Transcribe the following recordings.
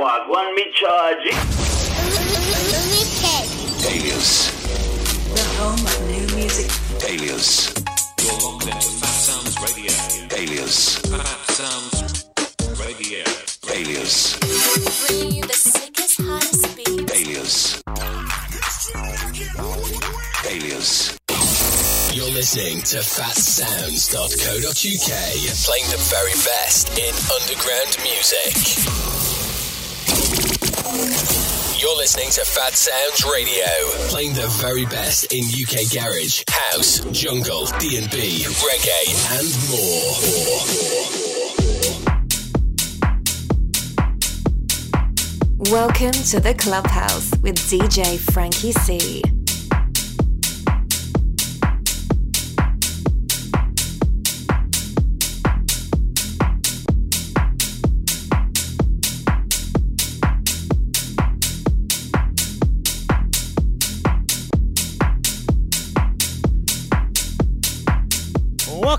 What one me charge? Alias, The home of new music. alias, You're locked into Fat Sounds Radio. alias, Phatsoundz Radio. alias, Bringing you the sickest, hottest beats. alias, alias. You're listening to phatsoundz.co.uk, playing the very best in underground music. You're listening to Phatsoundz Radio, playing the very best in UK garage, house, jungle, D&B, reggae, and more. Welcome to the Clubhouse with DJ FrankEC.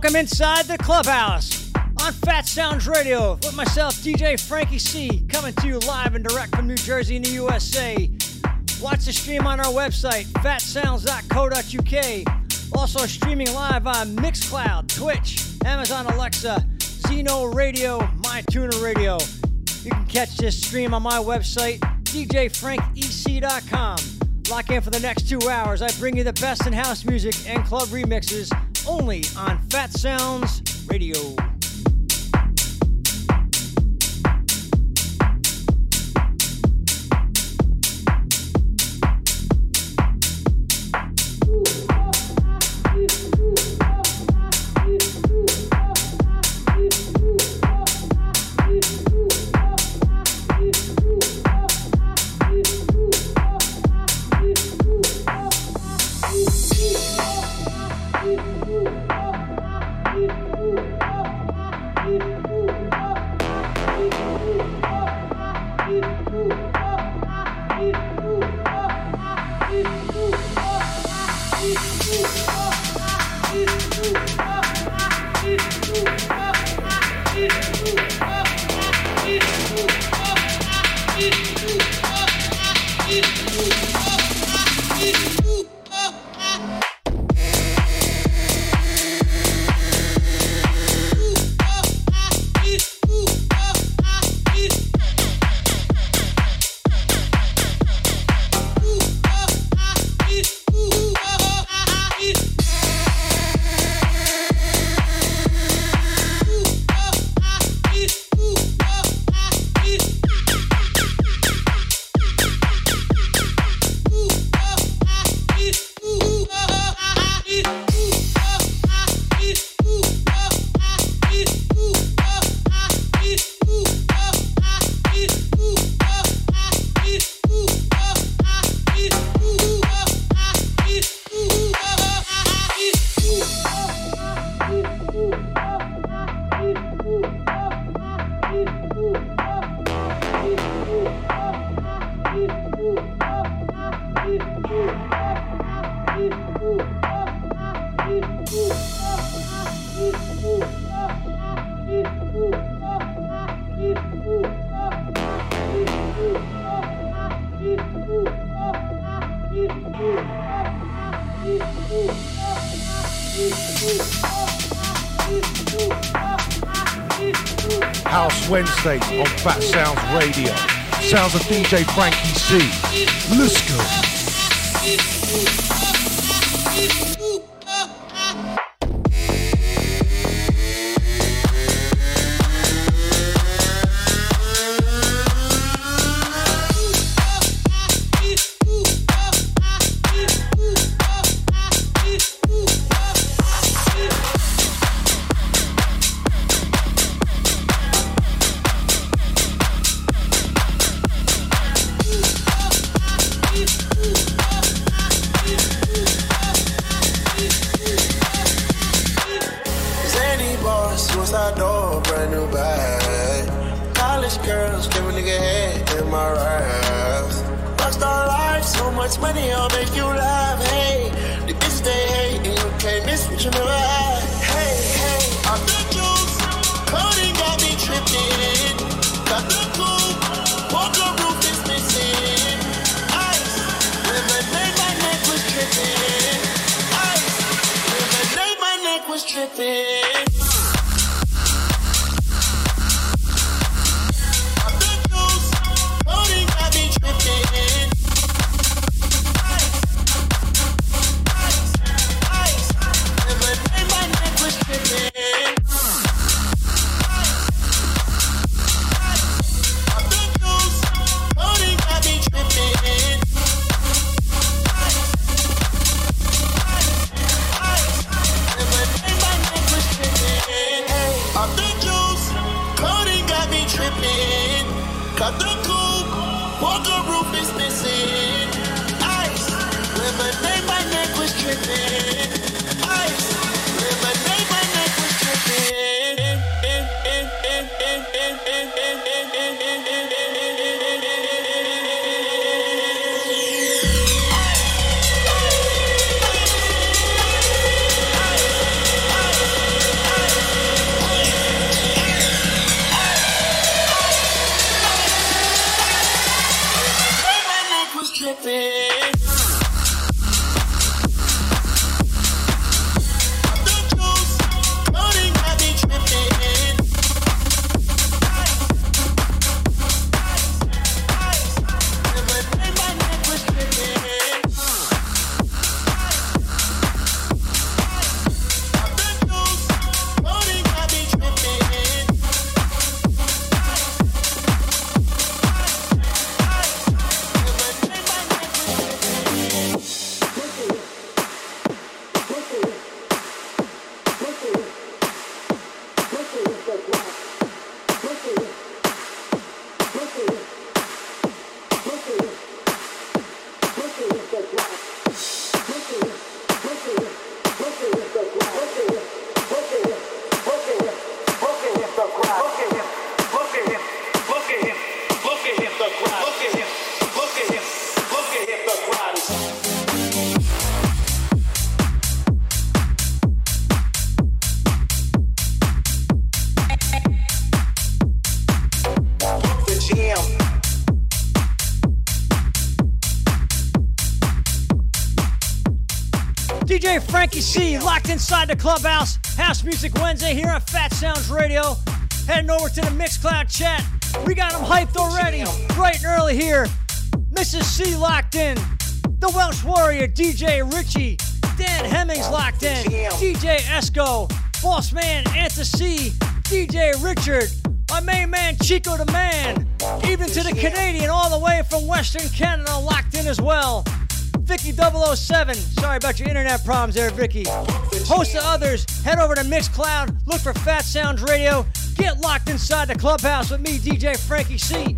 Welcome inside the clubhouse on Phatsoundz Radio with myself, DJ FrankEC, coming to you live and direct from New Jersey in the USA. Watch the stream on our website, phatsoundz.co.uk. Also streaming live on Mixcloud, Twitch, Amazon Alexa, Zeno Radio, MyTuner Radio. You can catch this stream on my website, djfrankec.com. Lock in for the next two hours. I bring you the best in house music and club remixes only on Phatsoundz Radio. Phatsoundz Radio. Sounds of DJ FrankEC. Let's go. inside the clubhouse. House Music Wednesday here on Phatsoundz Radio. Heading over to the Mixcloud chat. We got them hyped already, bright and early here. Mrs. C locked in. The Welsh Warrior DJ Richie. Dan Hemmings locked in. DJ Esco. Boss Man Anthony. DJ Richard. My main man Chico the Man. Even to the Canadian all the way from Western Canada locked in as well. Vicky 007. Sorry about your internet problems there, Vicky host of others, head over to Mixcloud, look for Phatsoundz Radio, get locked inside the clubhouse with me, DJ FrankEC.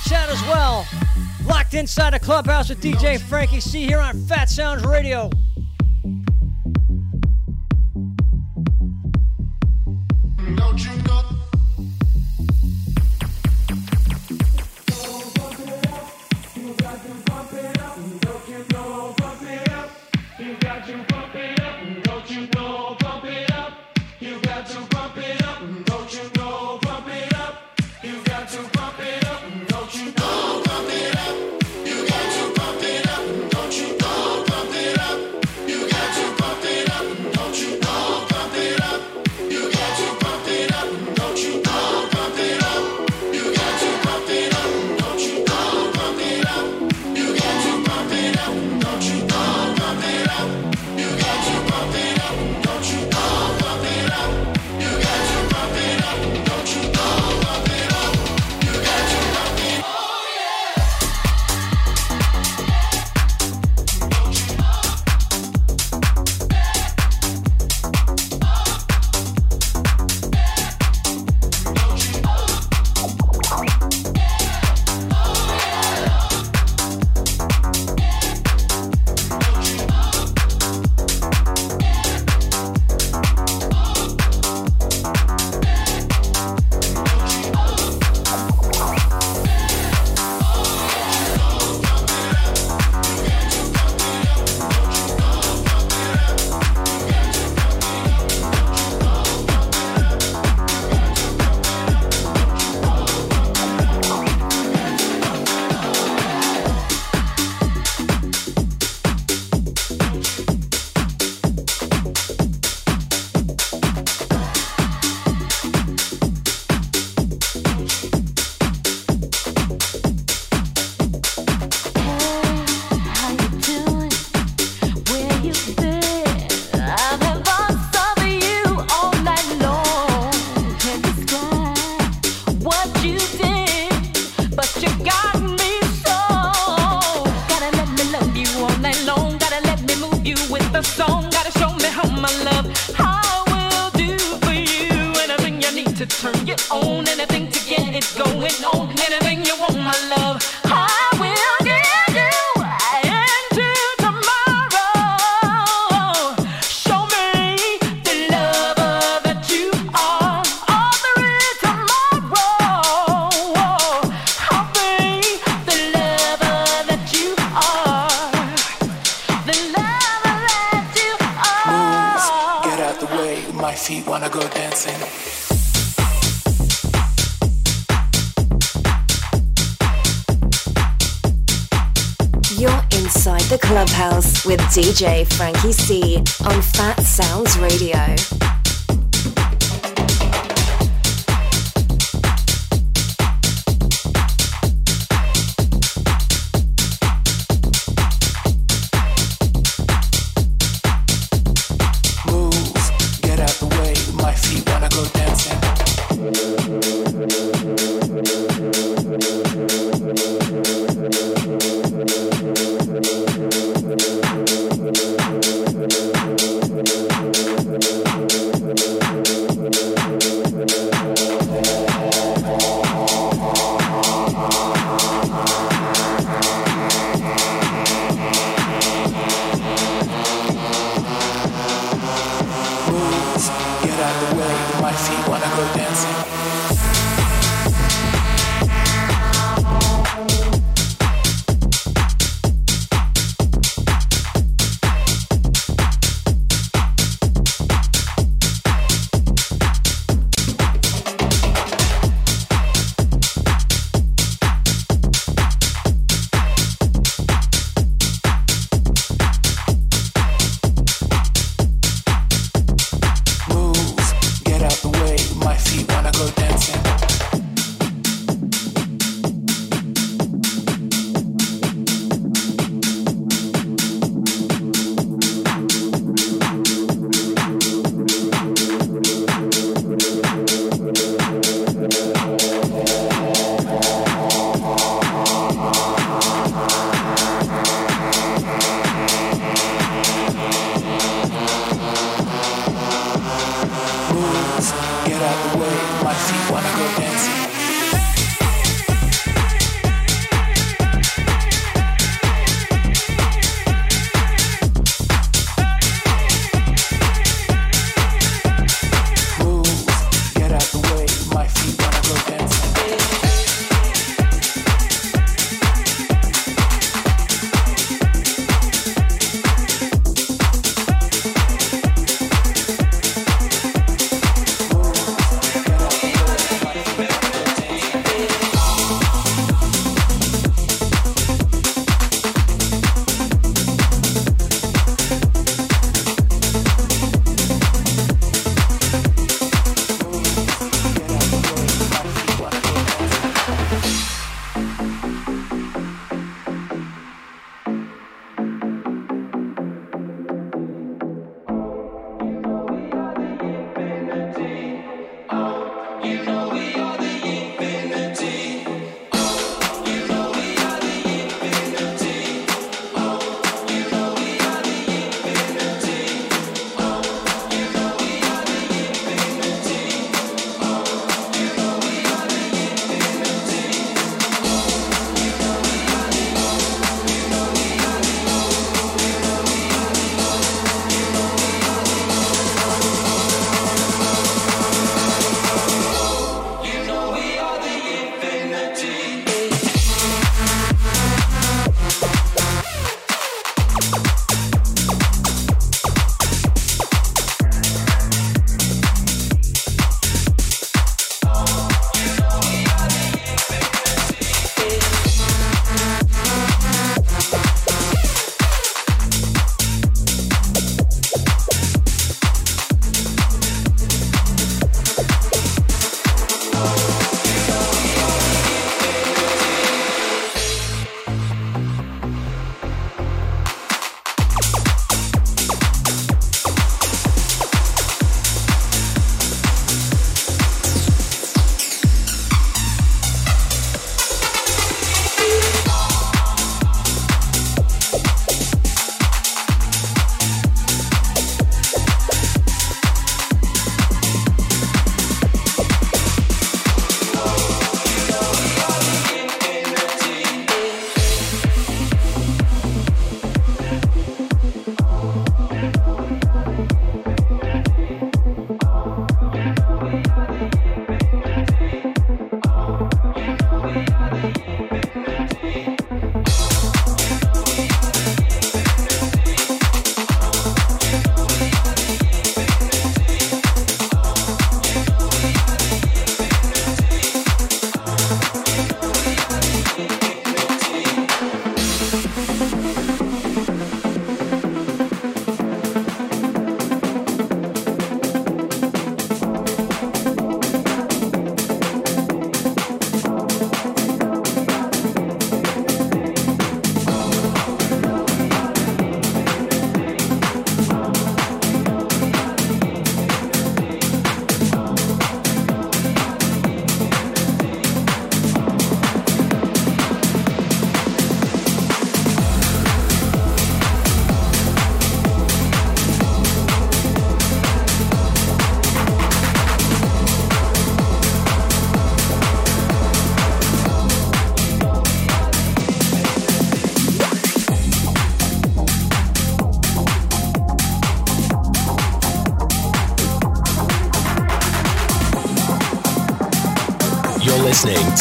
Chat as well. Locked inside the clubhouse with DJ FrankEC here on Phatsoundz Radio.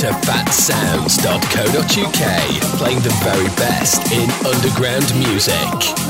To phatsoundz.co.uk, playing the very best in underground music.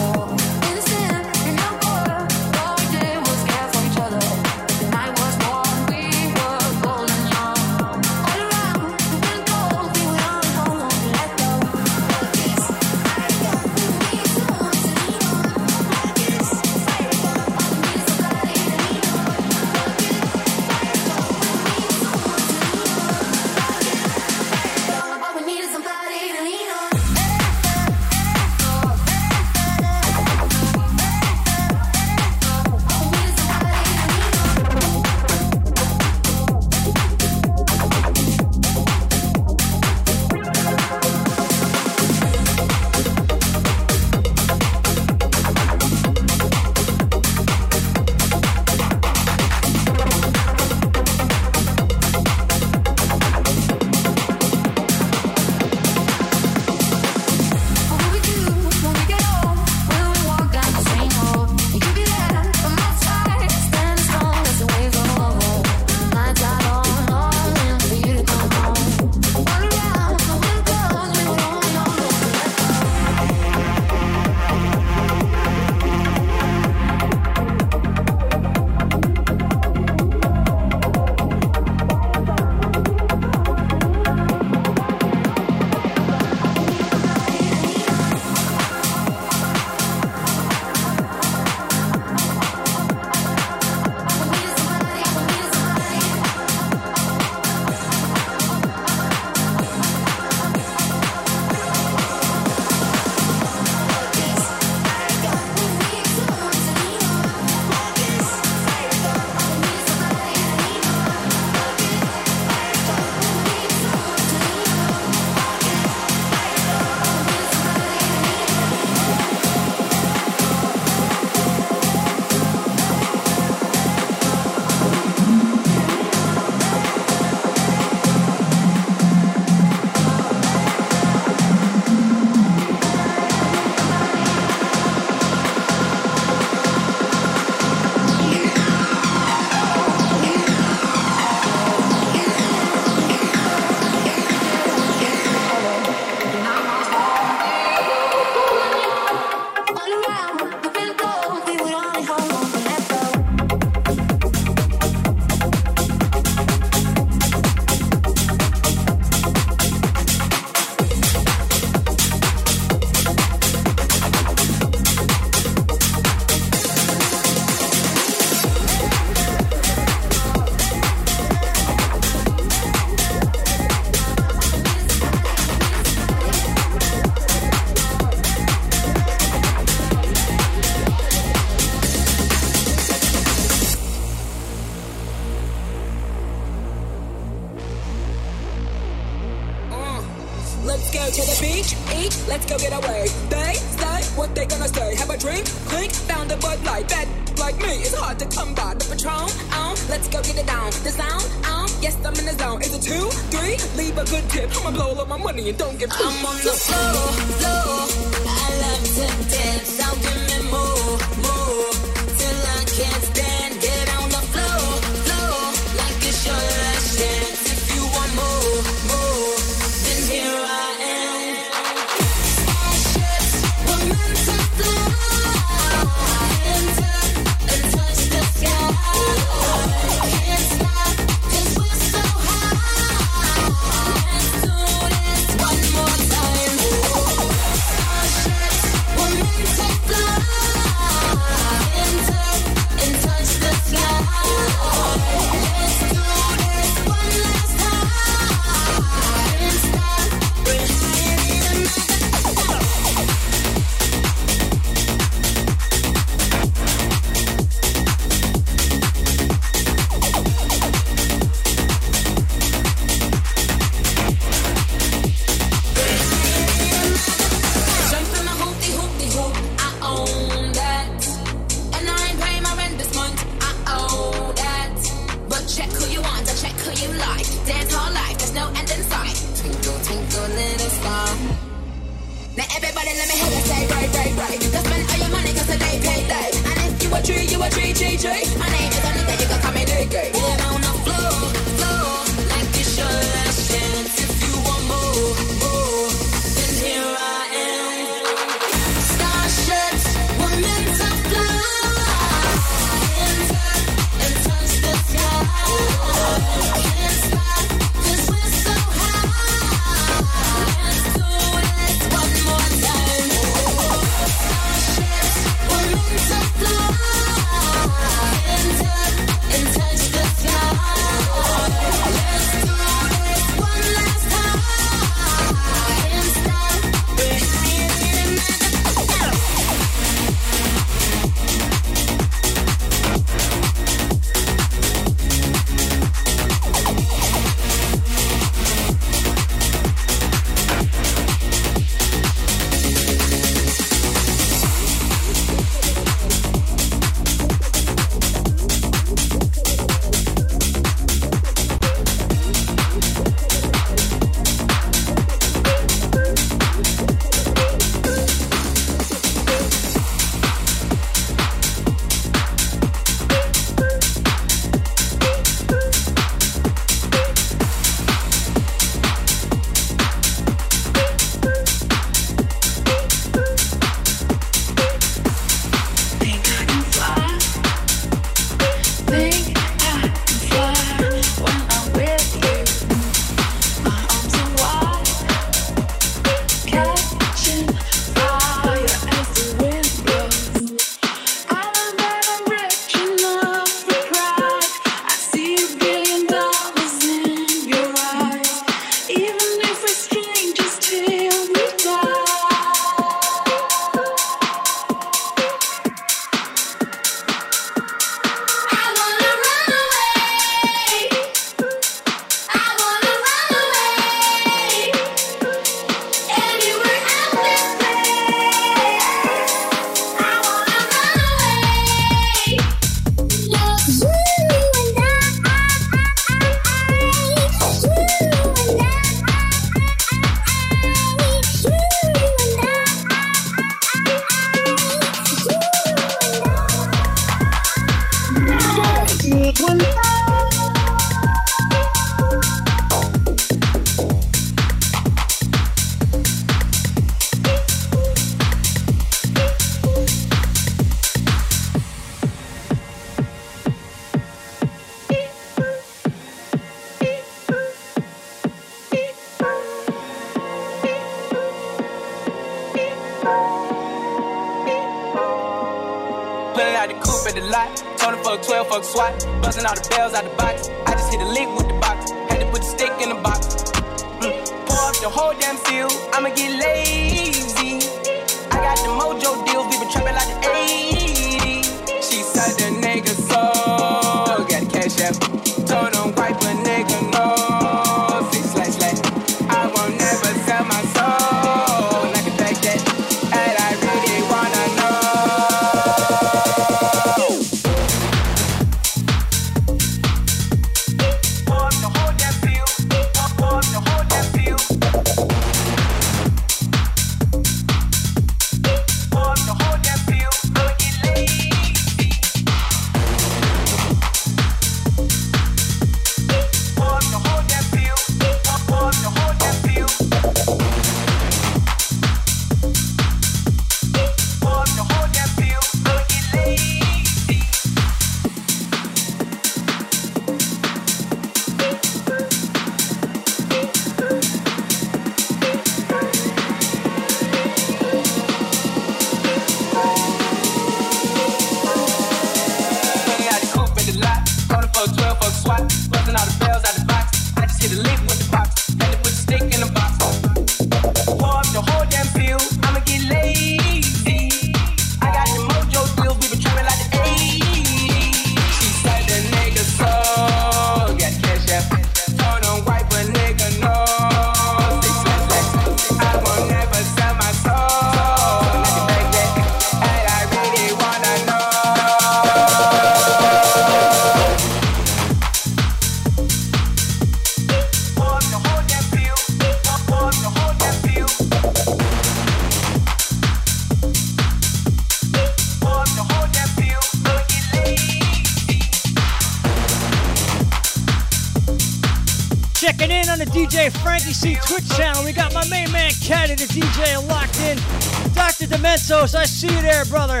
So I see you there, brother.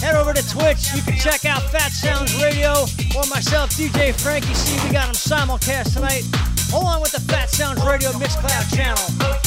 Head over to Twitch. You can check out Phatsoundz Radio or myself, DJ FrankEC. We got them simulcast tonight, along with the Phatsoundz Radio Mixcloud channel.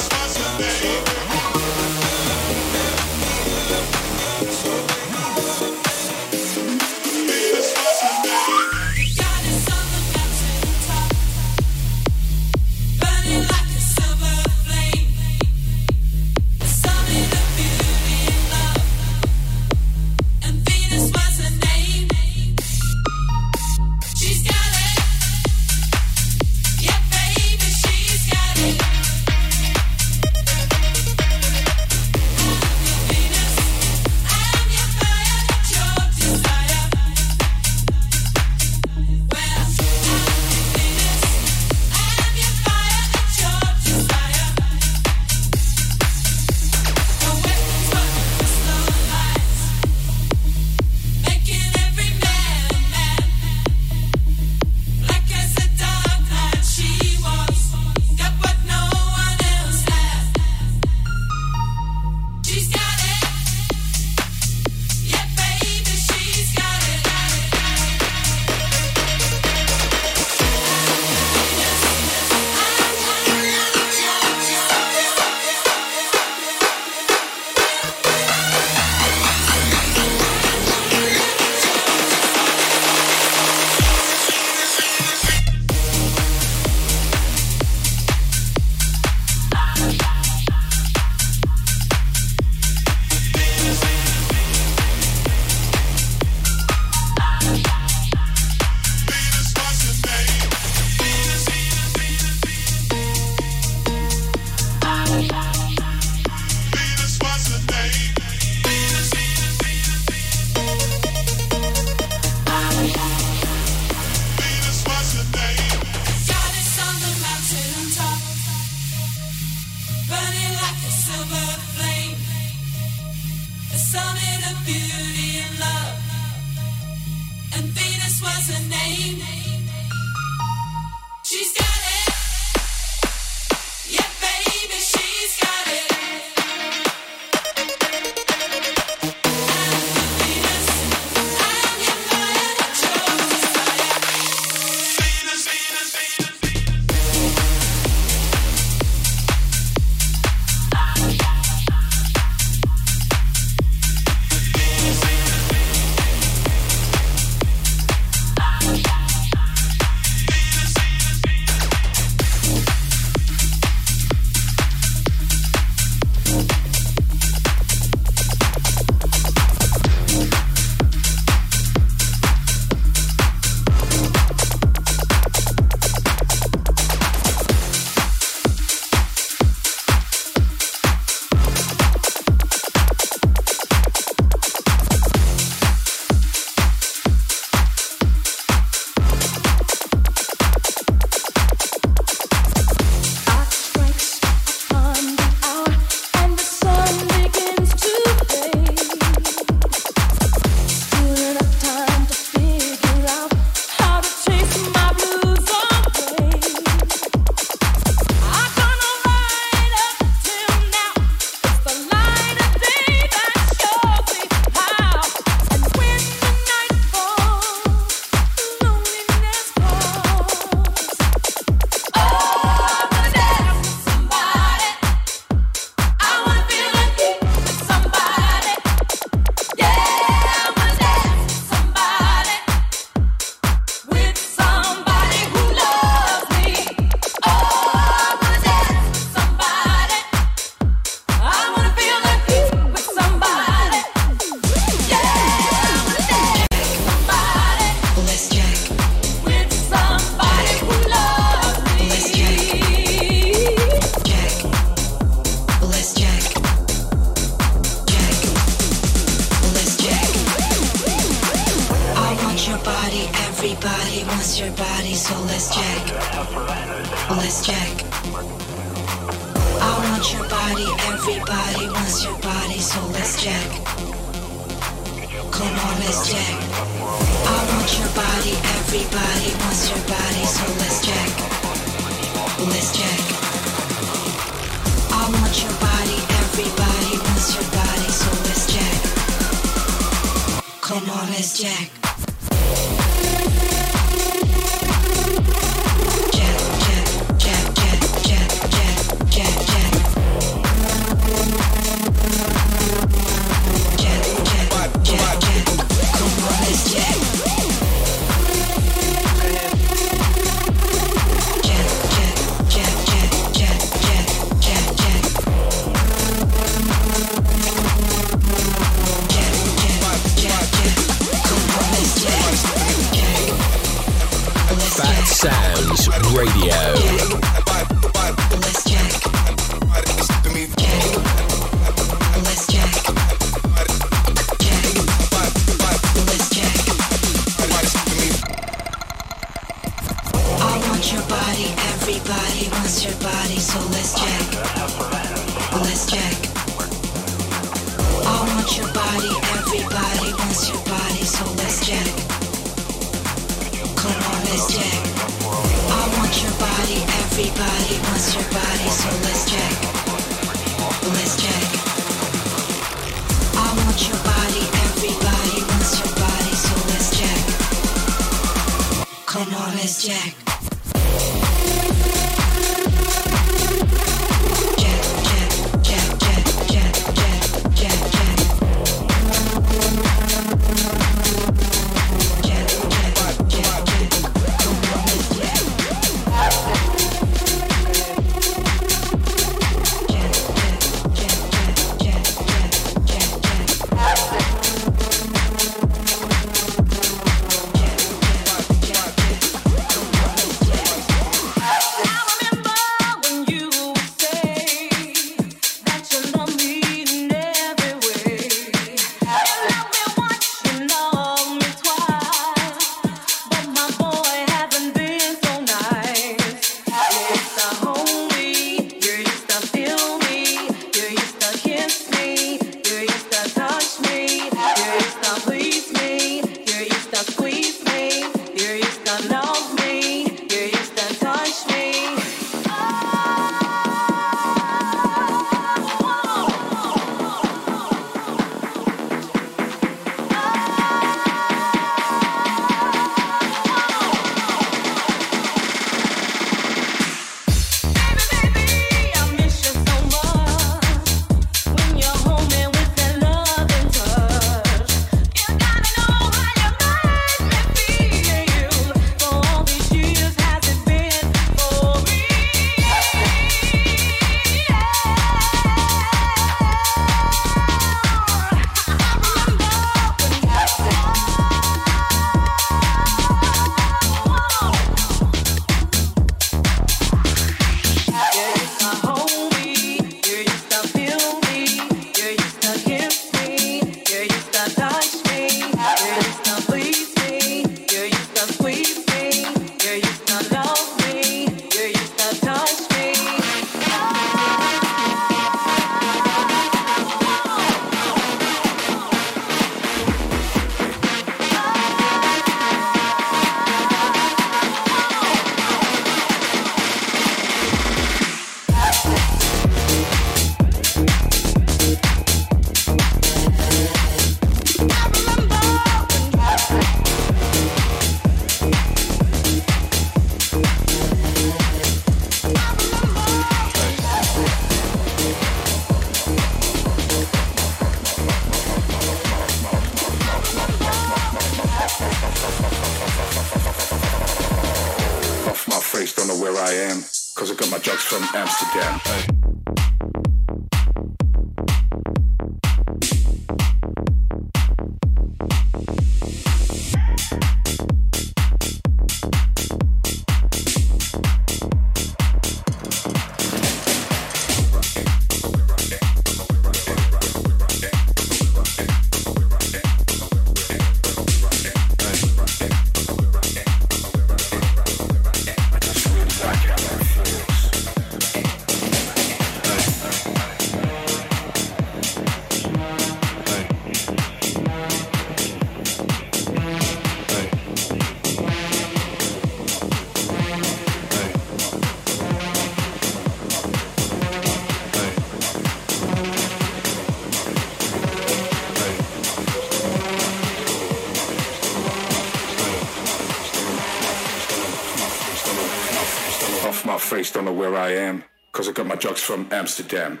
don't know where I am, because I got my drugs from Amsterdam.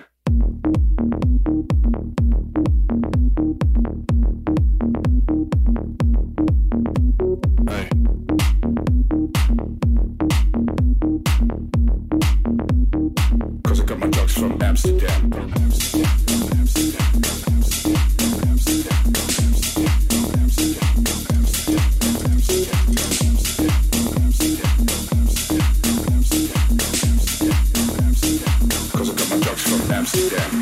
Yeah.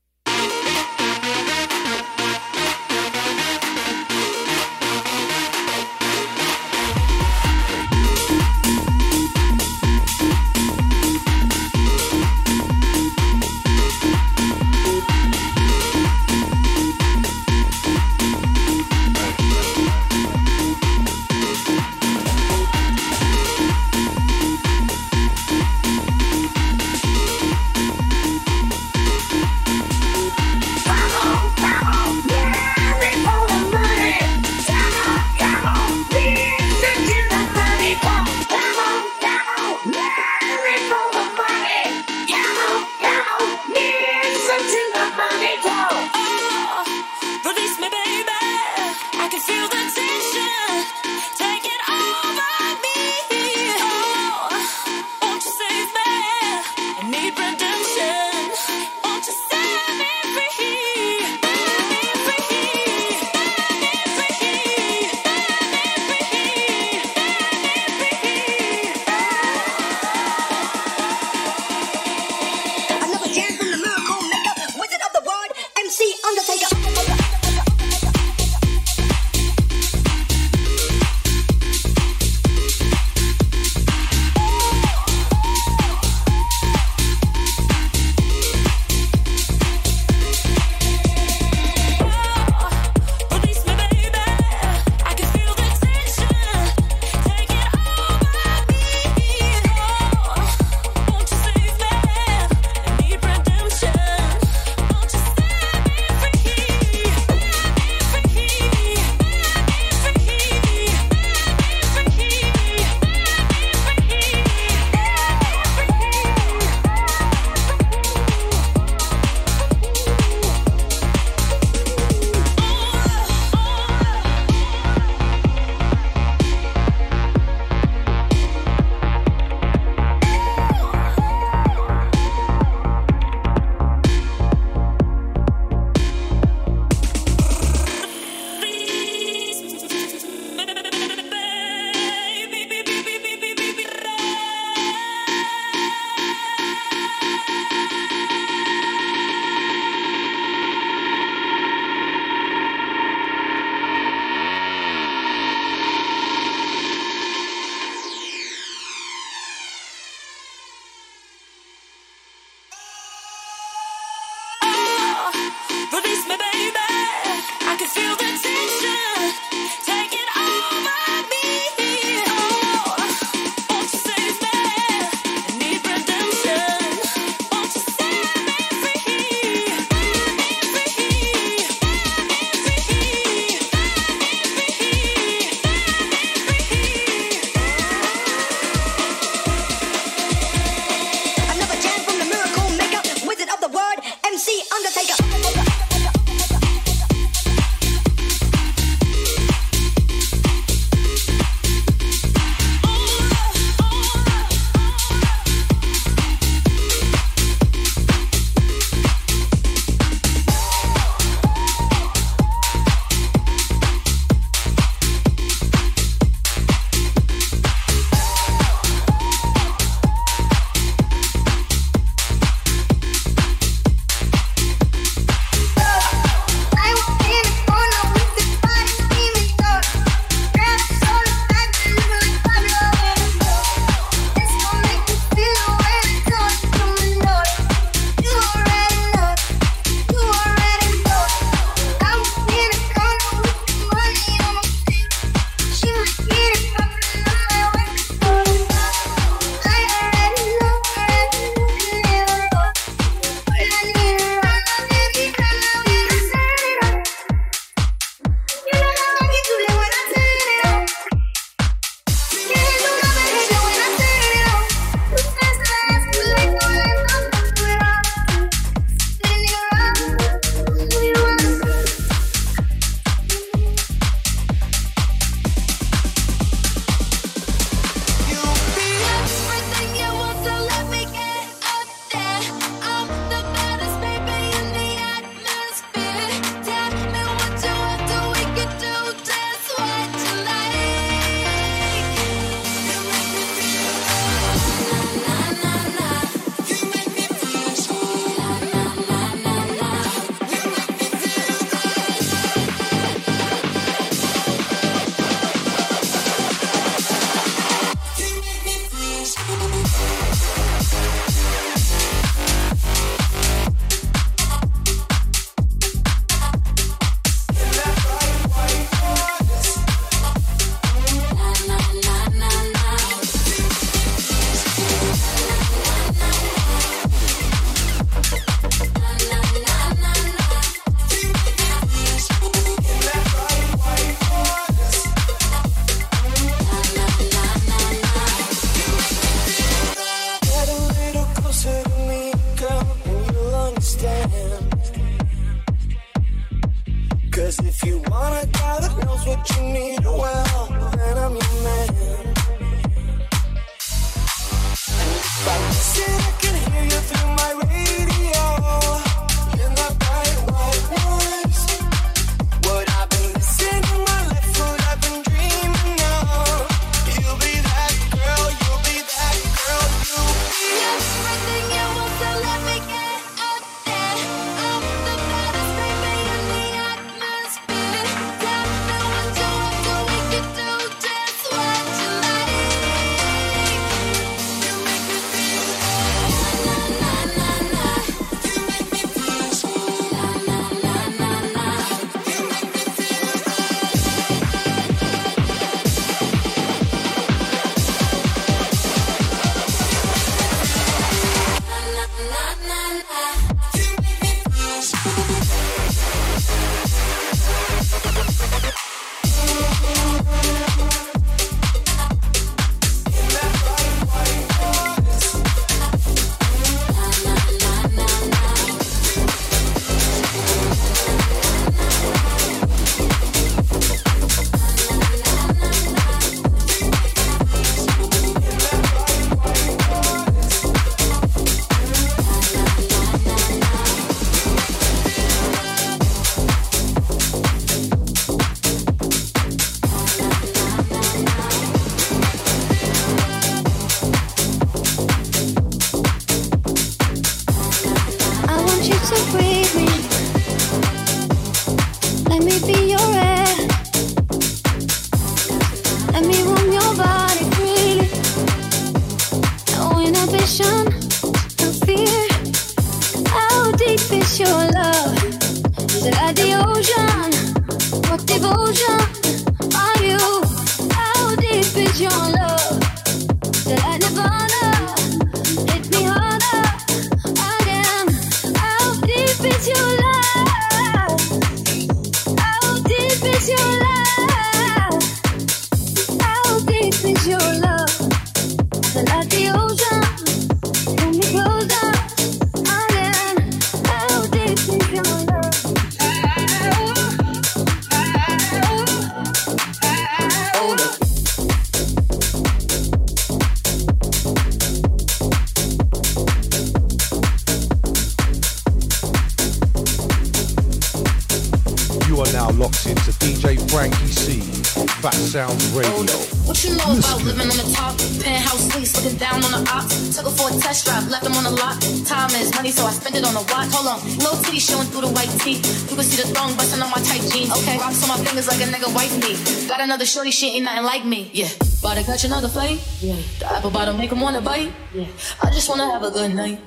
another shorty, she ain't nothing like me. Yeah. About to catch another fight. Yeah. The apple to make him wanna bite. Yeah. I just wanna have a good night.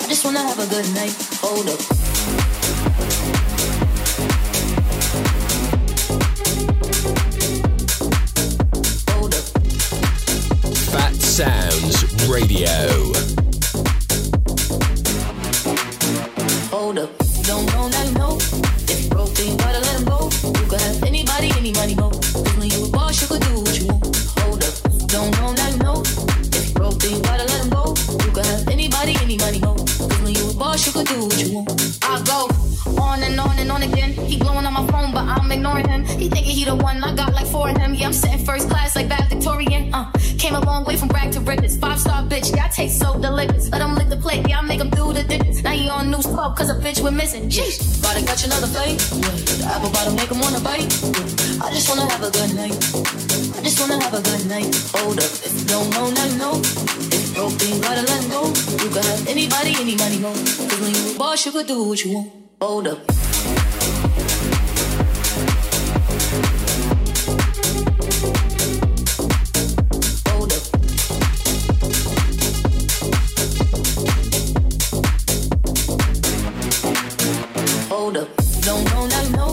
I just wanna have a good night. Hold up. you sugar, do what you want. Hold up. Hold up. Don't know, now.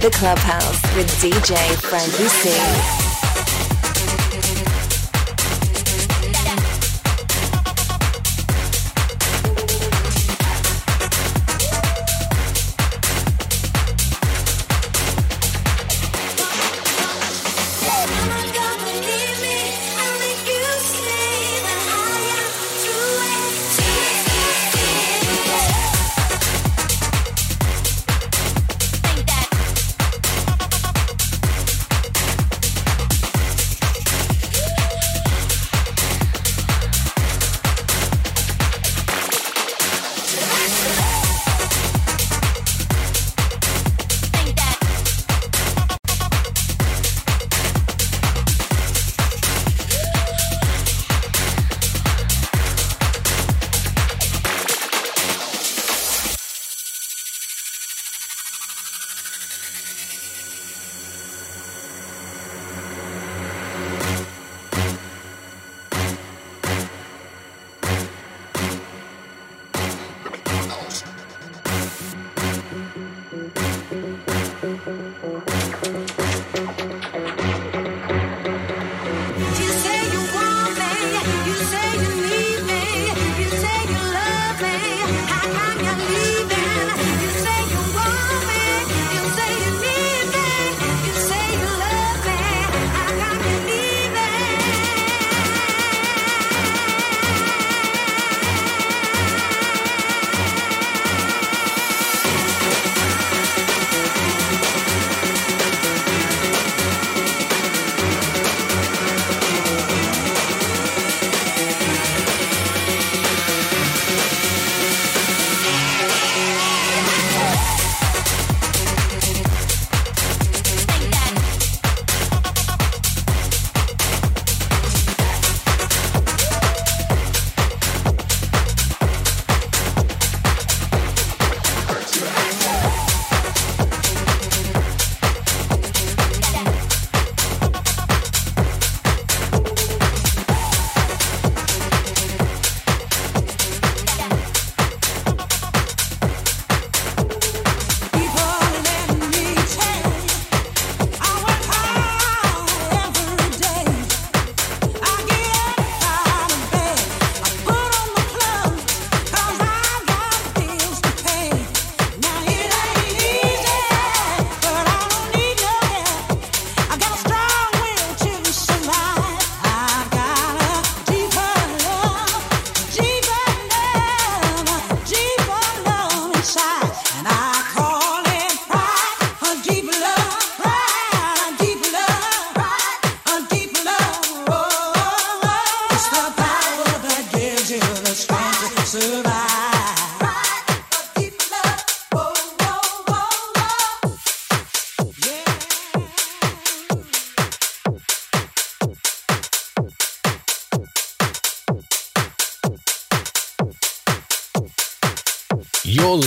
The clubhouse with DJ Frankie C.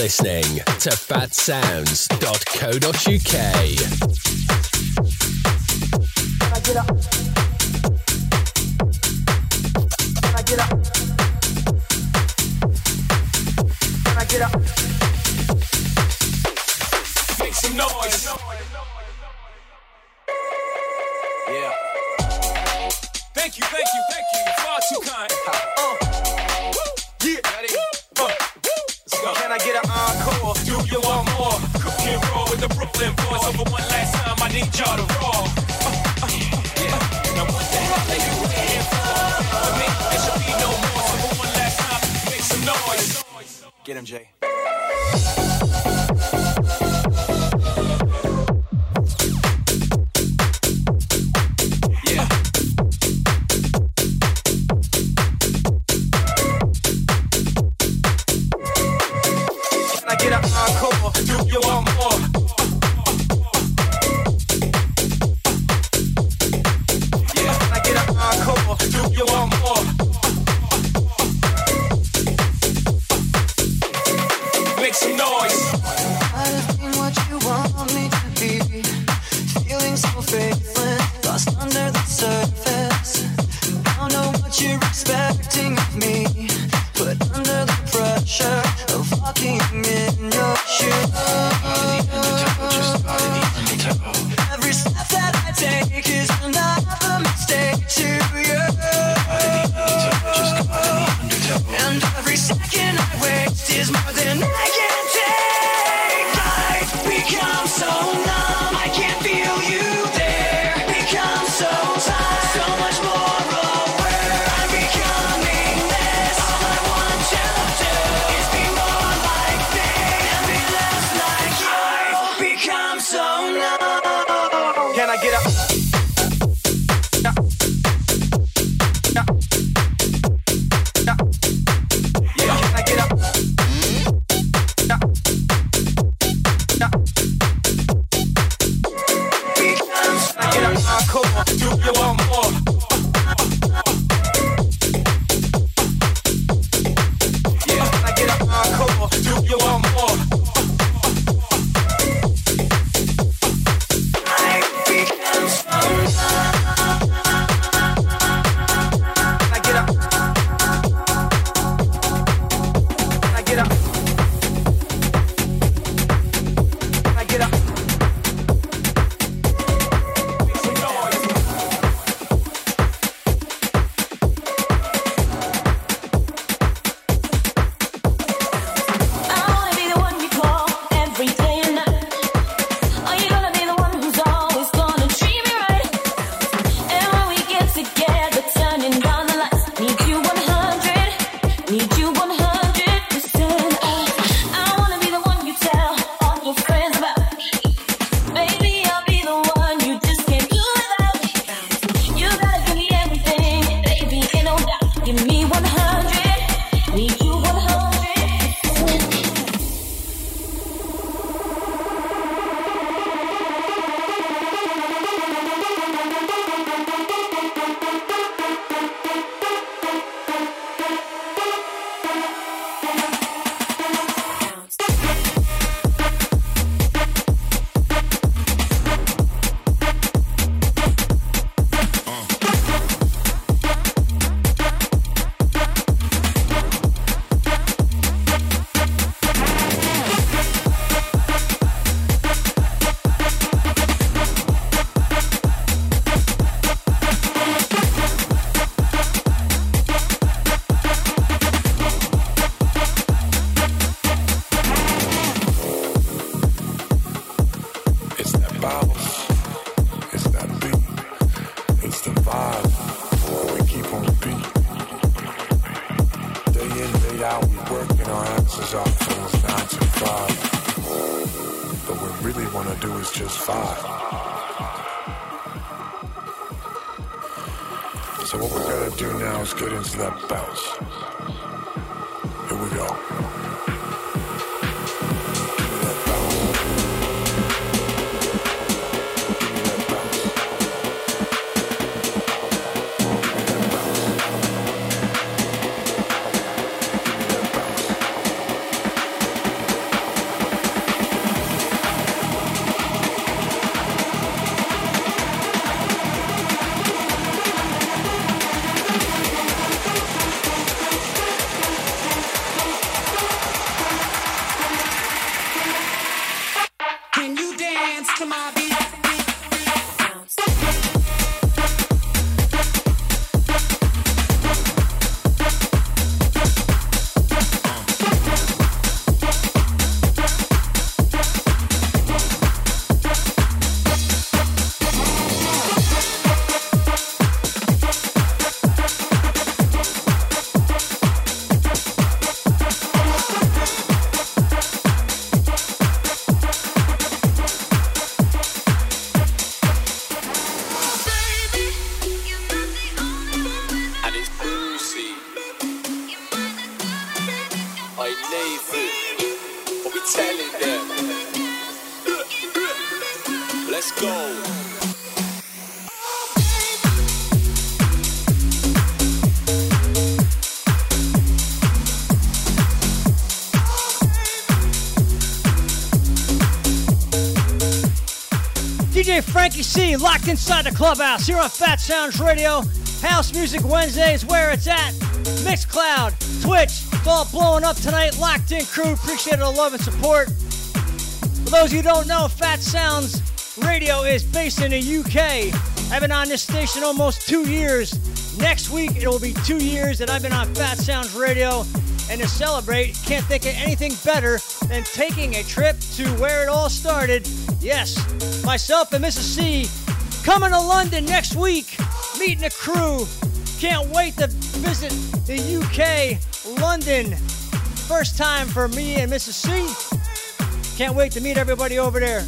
listening to fatsounds.co.uk. Locked inside the clubhouse here on Phatsoundz Radio. House Music Wednesday is where it's at. Mixcloud, Twitch, it's all blowing up tonight. Locked in crew, appreciate the love and support. For those who don't know, Phatsoundz Radio is based in the UK. I've been on this station almost two years. Next week it will be two years that I've been on Phatsoundz Radio. And to celebrate, can't think of anything better than taking a trip to where it all started. Yes, myself and Mrs. C coming to London next week, meeting the crew. Can't wait to visit the UK, London. First time for me and Mrs. C. Can't wait to meet everybody over there.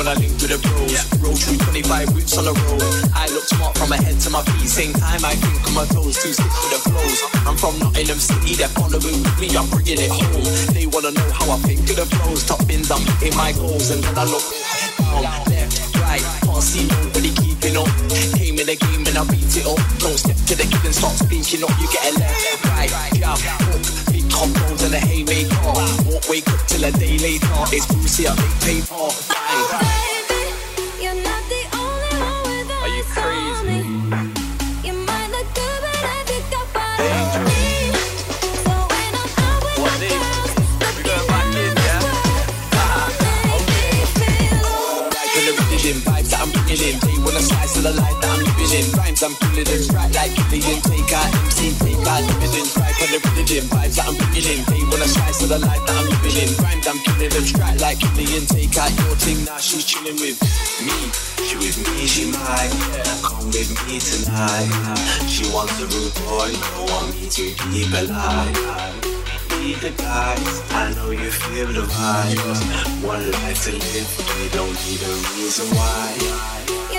When I link with the bros. Roll through 25 boots on the road. I look smart from my head to my feet. Same time I think on my toes. Too stick with the flows. I'm from Nottingham City. They're following with me. I'm bringing it home. They wanna know how I think of the flows. Top bins, I'm hitting my goals. And then I look down, left, right. Can't see nobody keeping up. Came in the game and I beat it up. Don't step to the kid and start speaking up. You get a left, right, jab, hook. Big combos and a haymaker. Won't wake up till a day later. It's Brucey, I make paper. Bang. Wanna the life that I'm living in. Rhymes I'm pulling in, right like Killian. Take out MC, take out dividends. Right on the rhythm, vibes that I'm bringing in. They wanna slice of the life that I'm living in. Rhymes I'm killing them, strike like Killian. Take out your thing, now she's chilling with me. She with me, she mine. Come with me tonight. She wants a rude boy, don't want me to keep alive. The guys, I know you feel the vibe. One life to live, we don't need a reason why.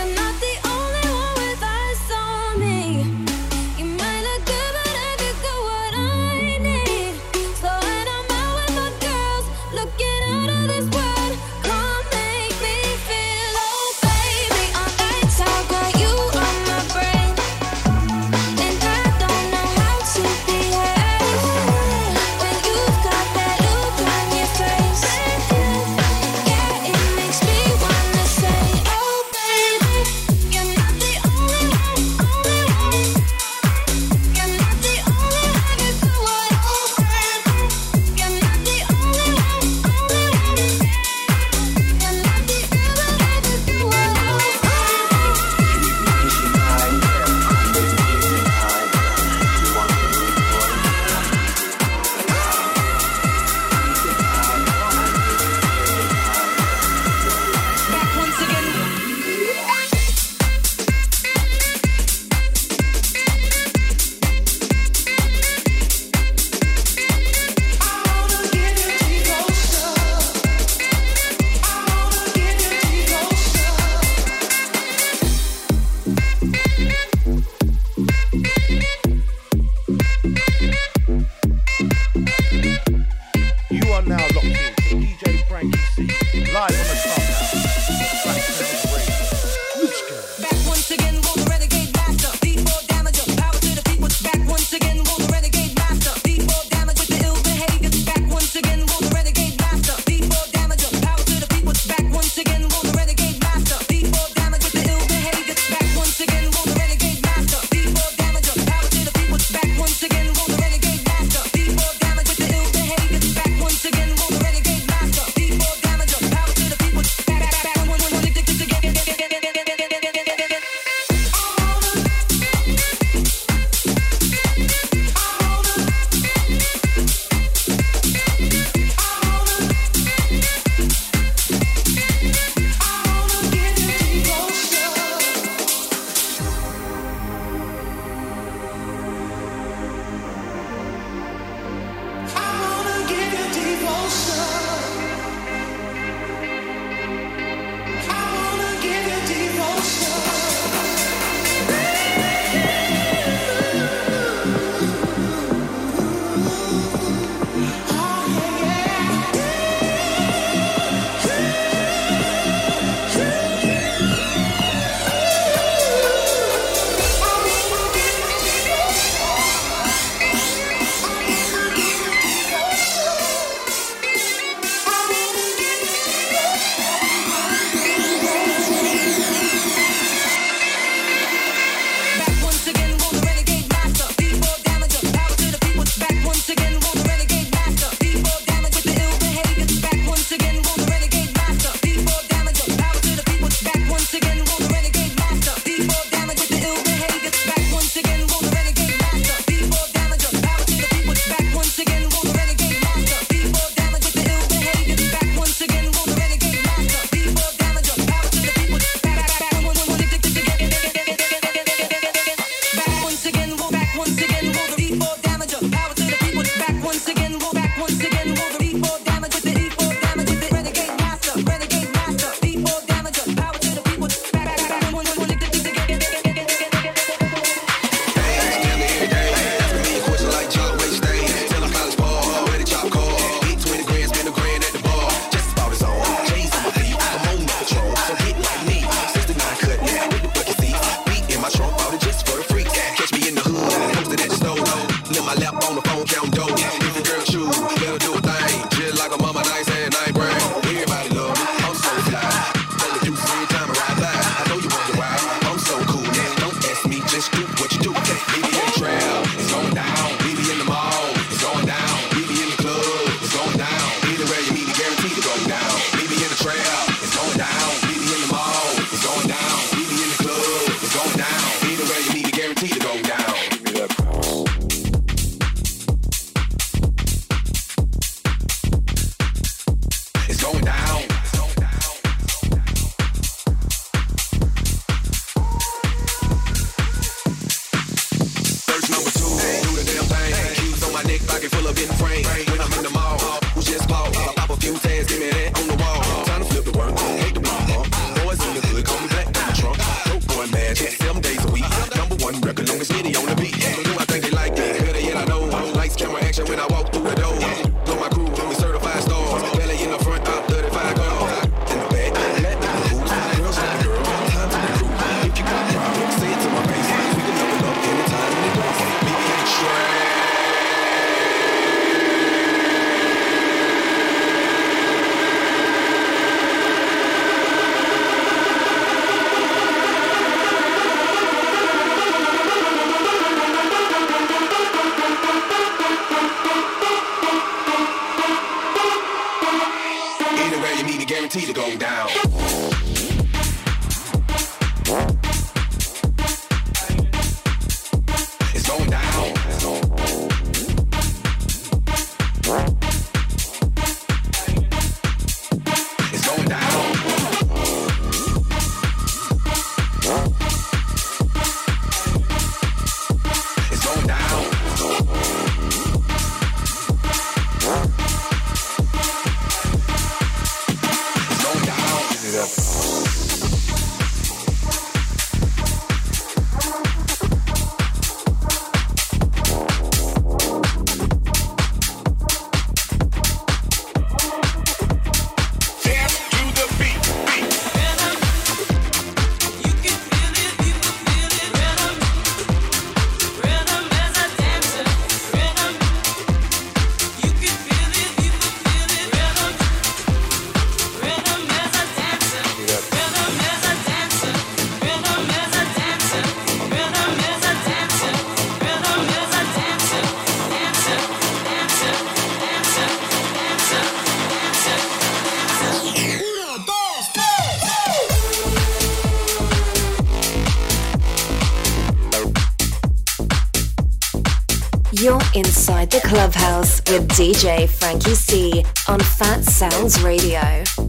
With DJ FrankEC on Phatsoundz Radio.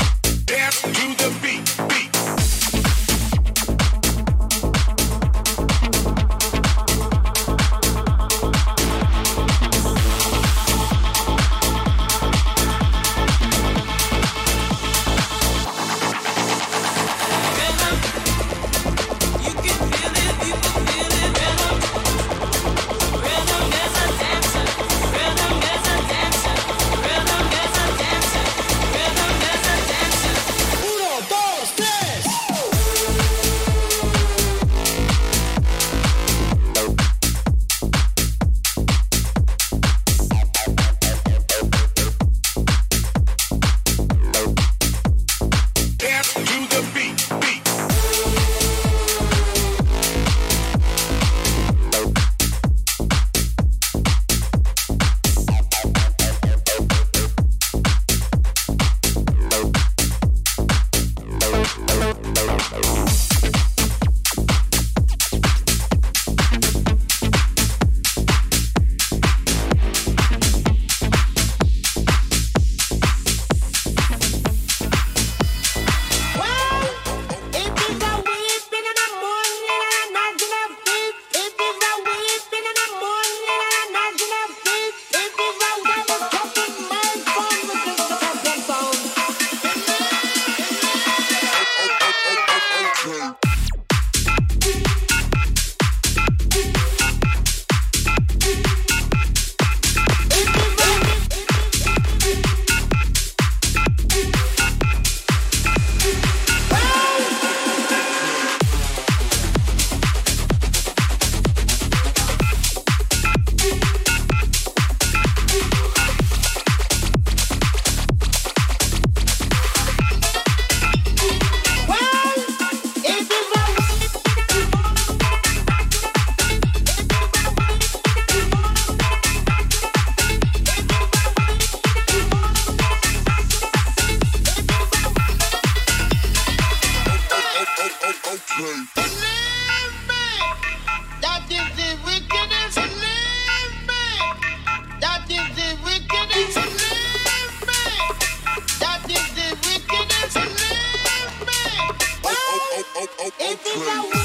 It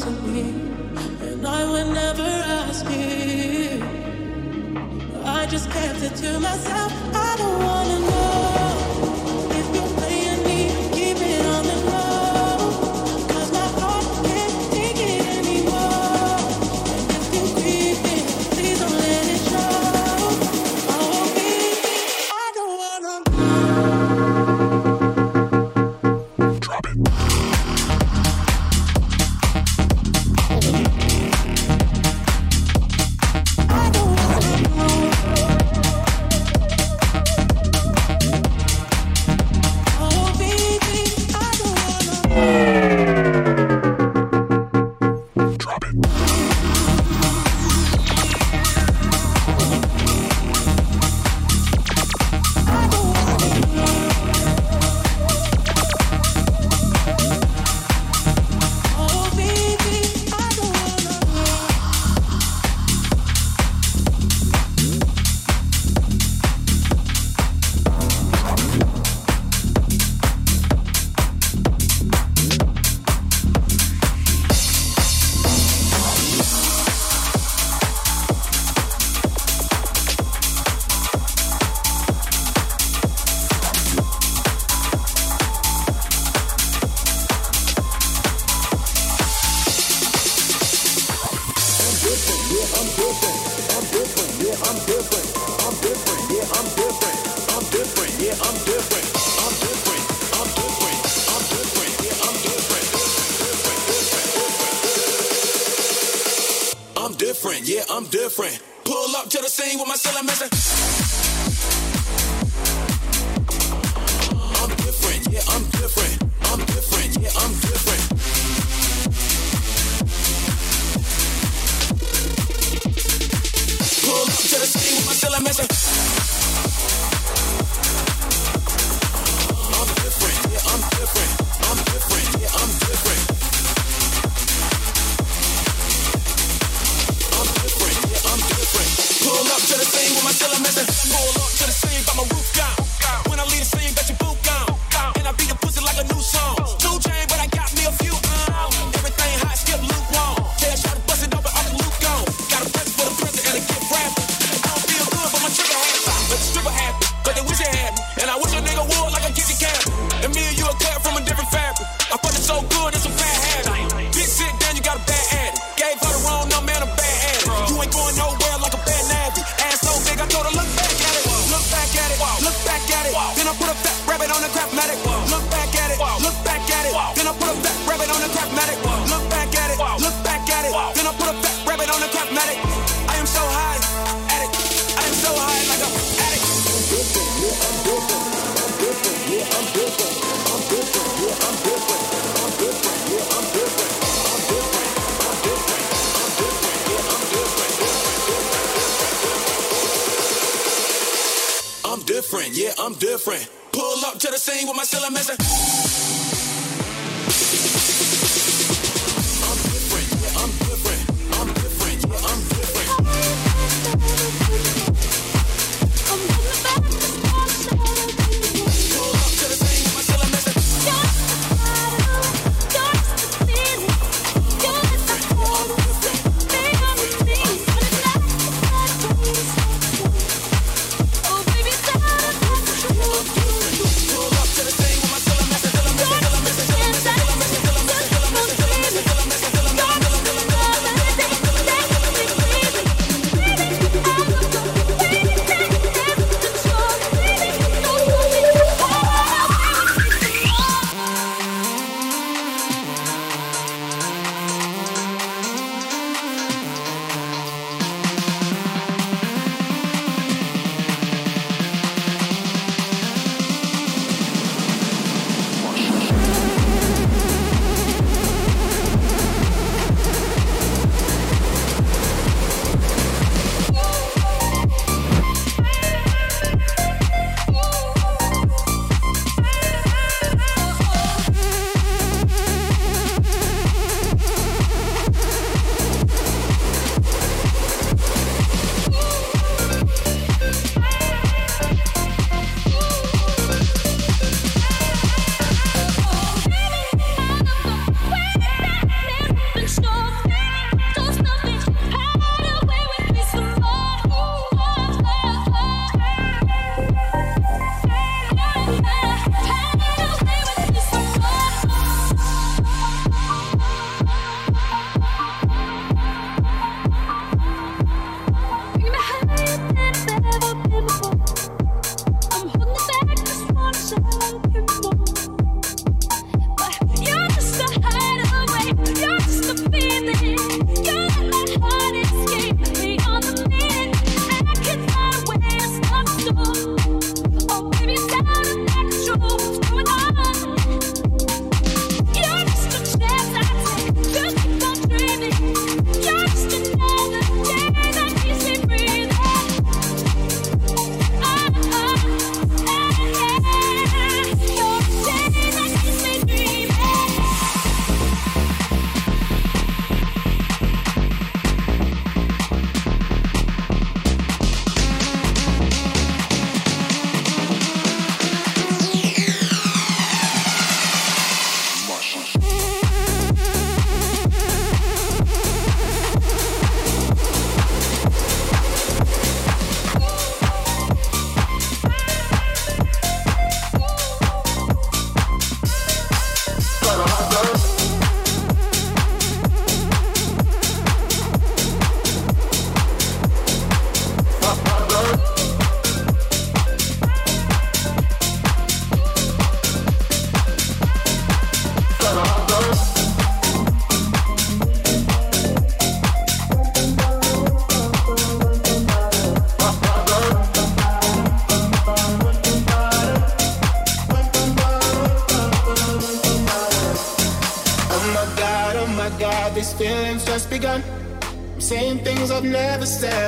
and I would never ask you. I just kept it to myself. I don't want.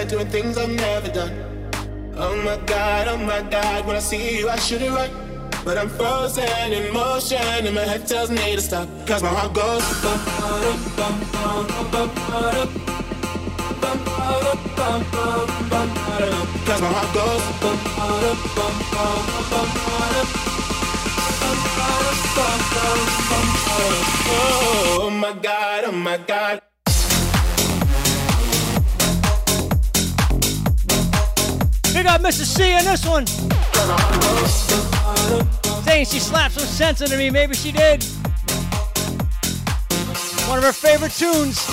Doing things I've never done. Oh my God, oh my God, when I see you, I should it right. But I'm frozen in motion, and my head tells me to stop. Cause my heart goes. Cause my heart goes. Oh my God, oh my God. Big up Mr. C on this one. Saying she slapped some sense into me. Maybe she did. One of her favorite tunes.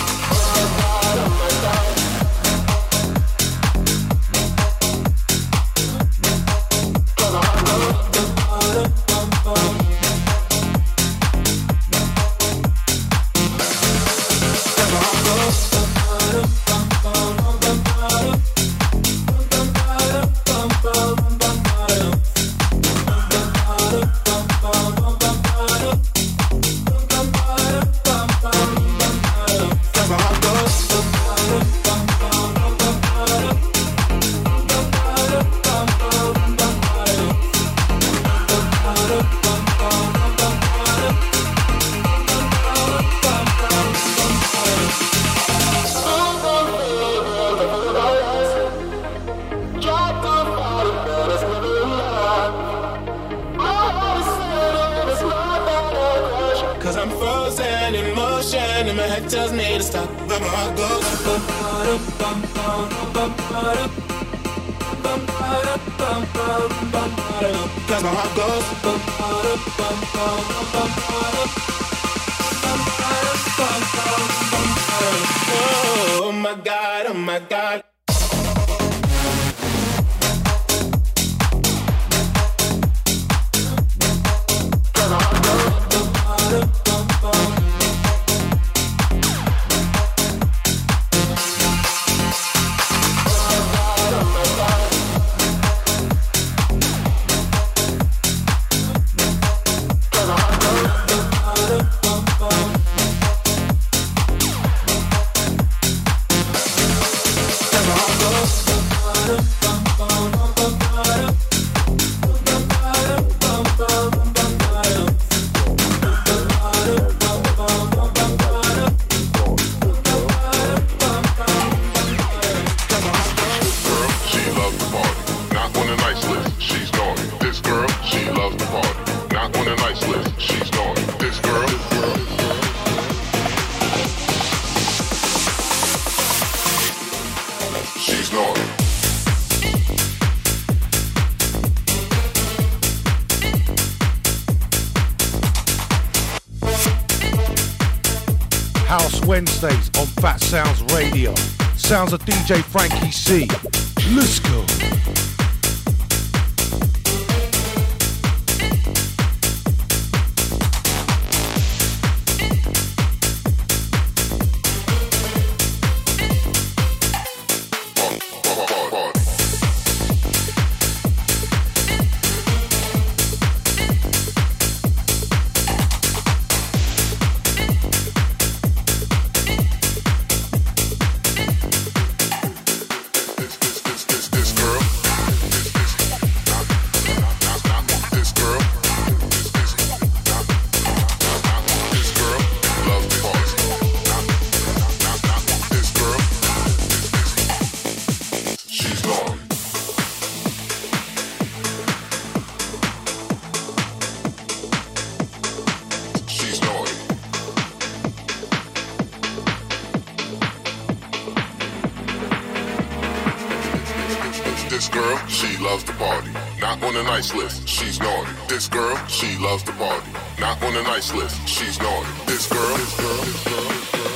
Girl, she loves the party. Not on the nice list, she's naughty. This girl, she loves the party. Not on the nice list, she's naughty. This girl, this girl, this girl, this girl.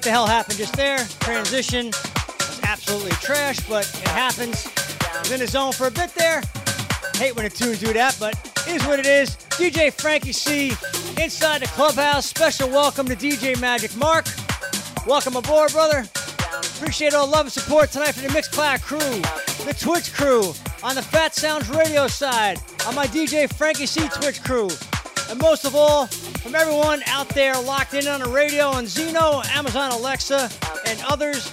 What the hell happened just there. Transition was absolutely trash, but it happens. Was in the zone for a bit there. Hate when the tunes do that, but is what it is. DJ FrankEC inside the clubhouse. Special welcome to DJ Magic Mark. Welcome aboard, brother. Appreciate all love and support tonight from the Mixcloud crew, the Twitch crew, on the Phatsoundz radio side, on my DJ FrankEC Twitch crew, and most of all, from everyone out there locked in on the radio on Zeno, Amazon Alexa, and others.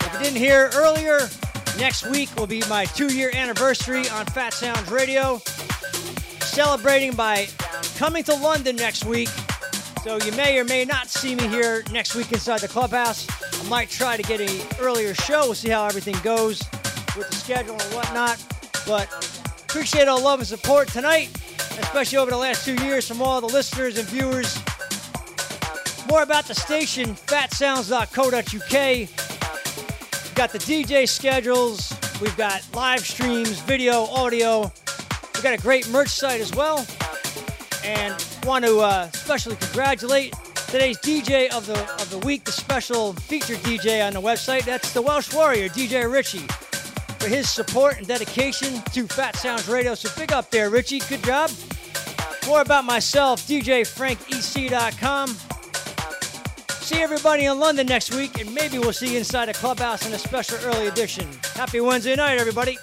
If you didn't hear earlier, next week will be my two year anniversary on Phatsoundz Radio. Celebrating by coming to London next week. So you may or may not see me here next week inside the clubhouse. I might try to get an earlier show. We'll see how everything goes with the schedule and whatnot. But appreciate all love and support tonight, especially over the last two years from all the listeners and viewers. More about the station, phatsoundz.co.uk. We've got the DJ schedules, we've got live streams, video, audio. We've got a great merch site as well. And want to uh, especially congratulate today's DJ of the of the week, the special featured DJ on the website. That's the Welsh Warrior, DJ Richie, for his support and dedication to Phatsoundz Radio. So big up there, Richie. Good job. More about myself, DJFrankEC.com. See everybody in London next week, and maybe we'll see you inside a clubhouse in a special early edition. Happy Wednesday night, everybody.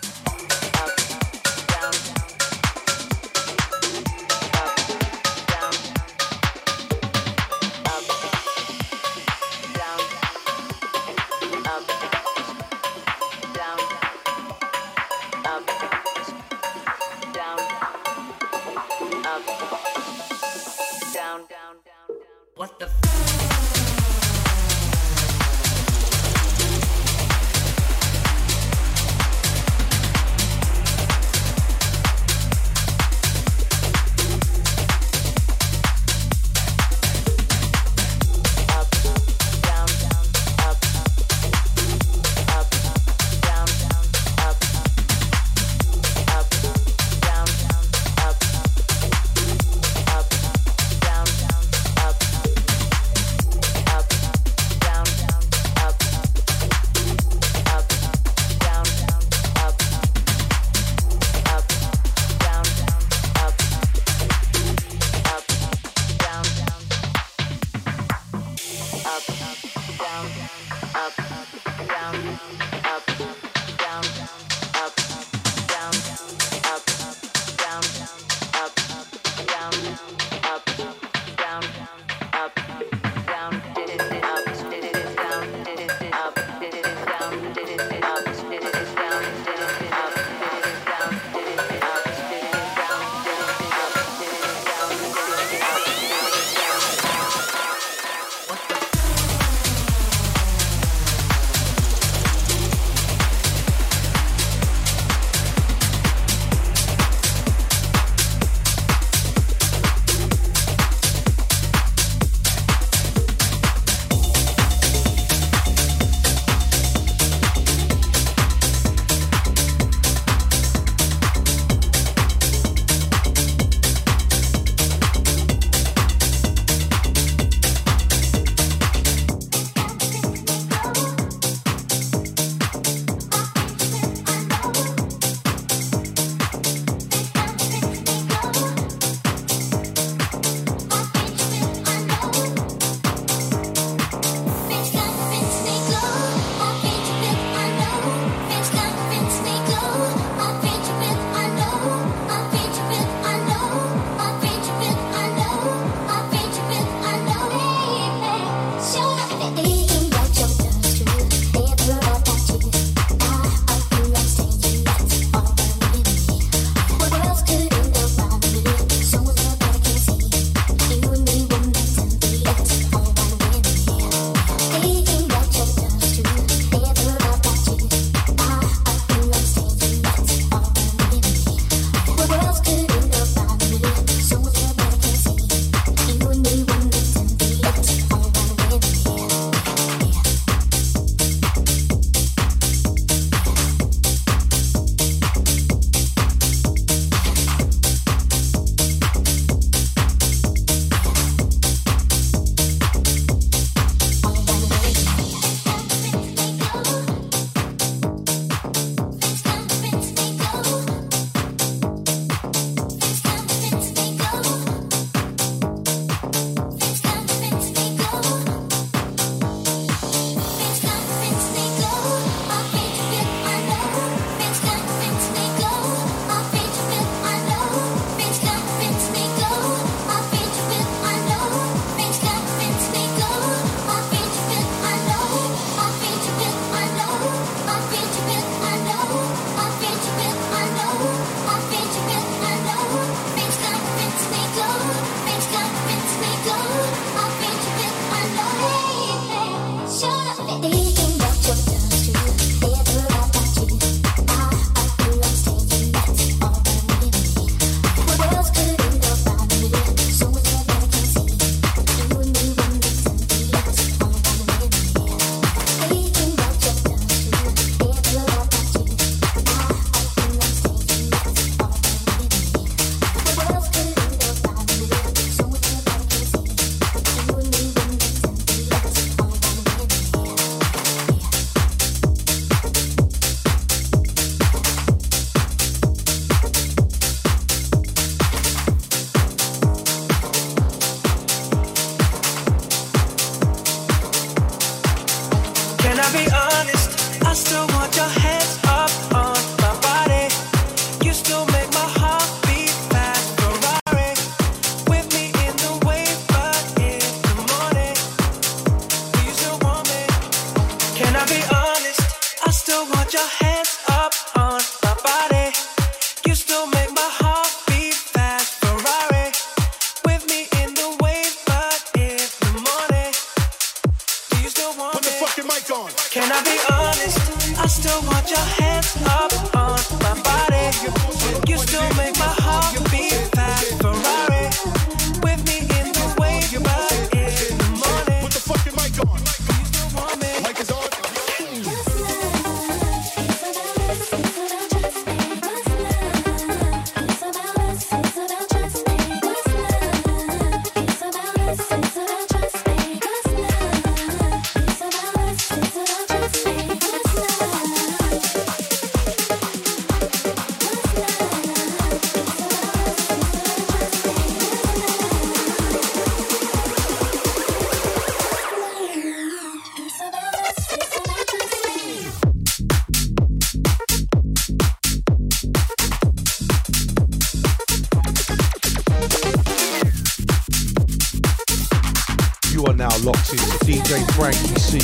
now locked in to DJ FrankEC.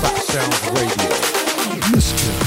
Back Sound radio. Mystery.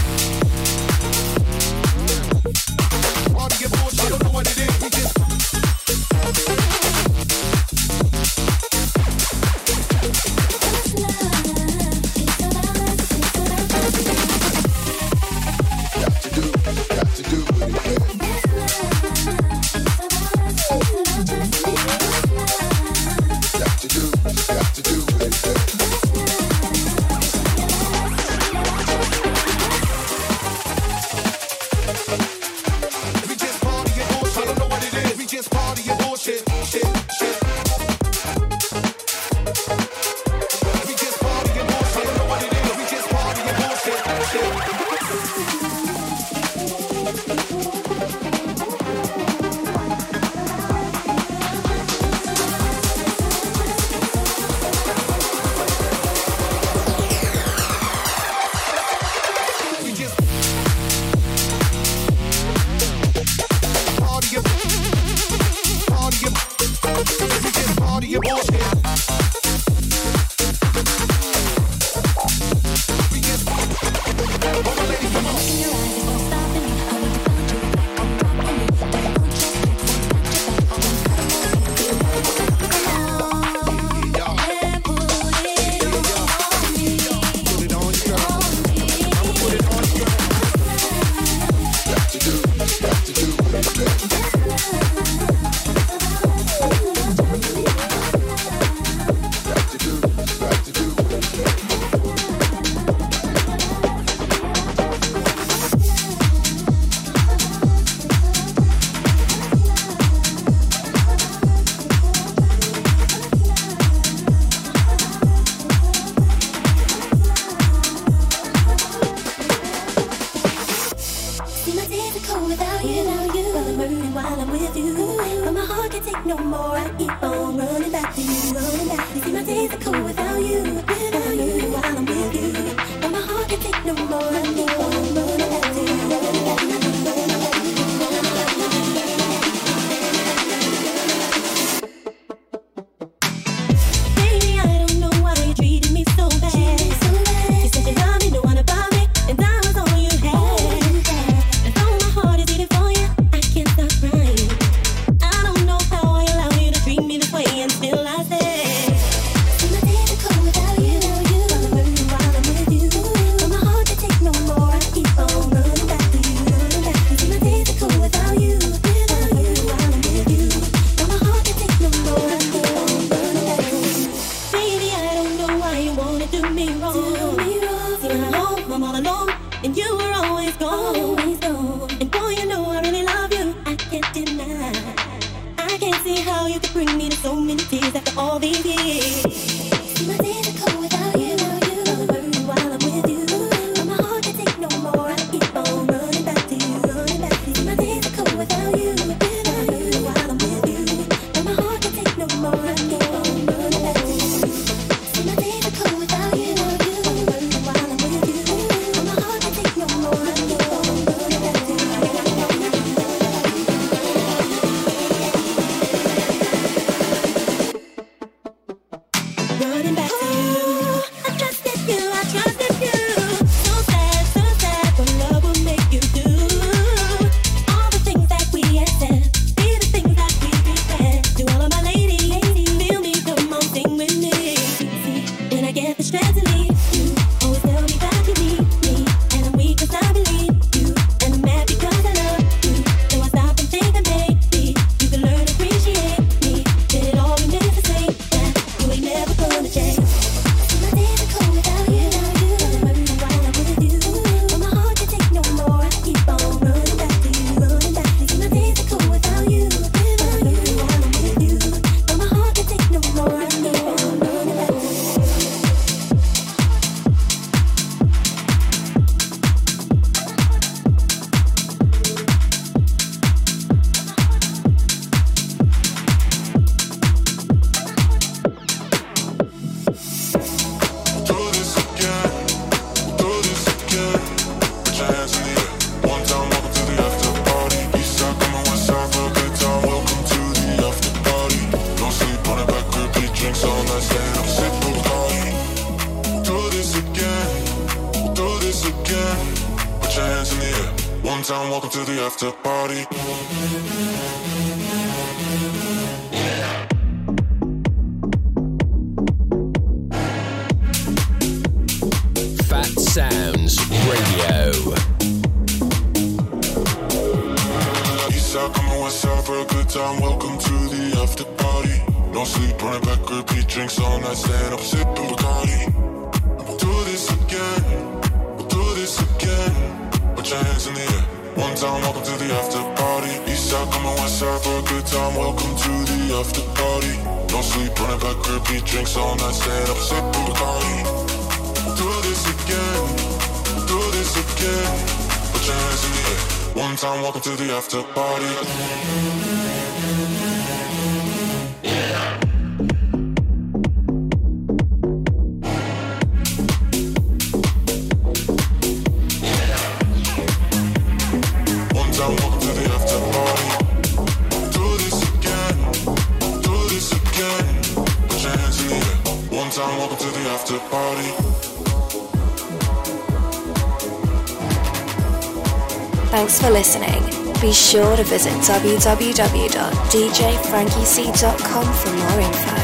sure to visit www.djfrankec.com for more info.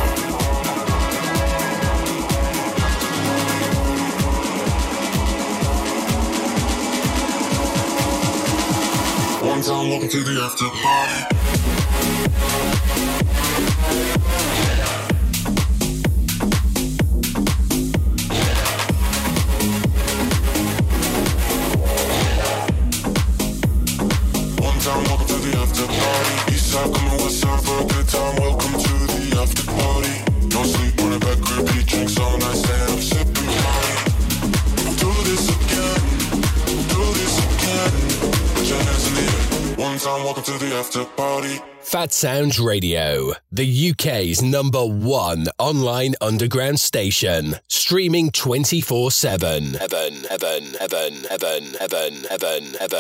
One time, welcome to the after party. Phatsoundz Radio, the UK's number one online underground station, streaming 24 7. Heaven, heaven, heaven, heaven, heaven, heaven, heaven.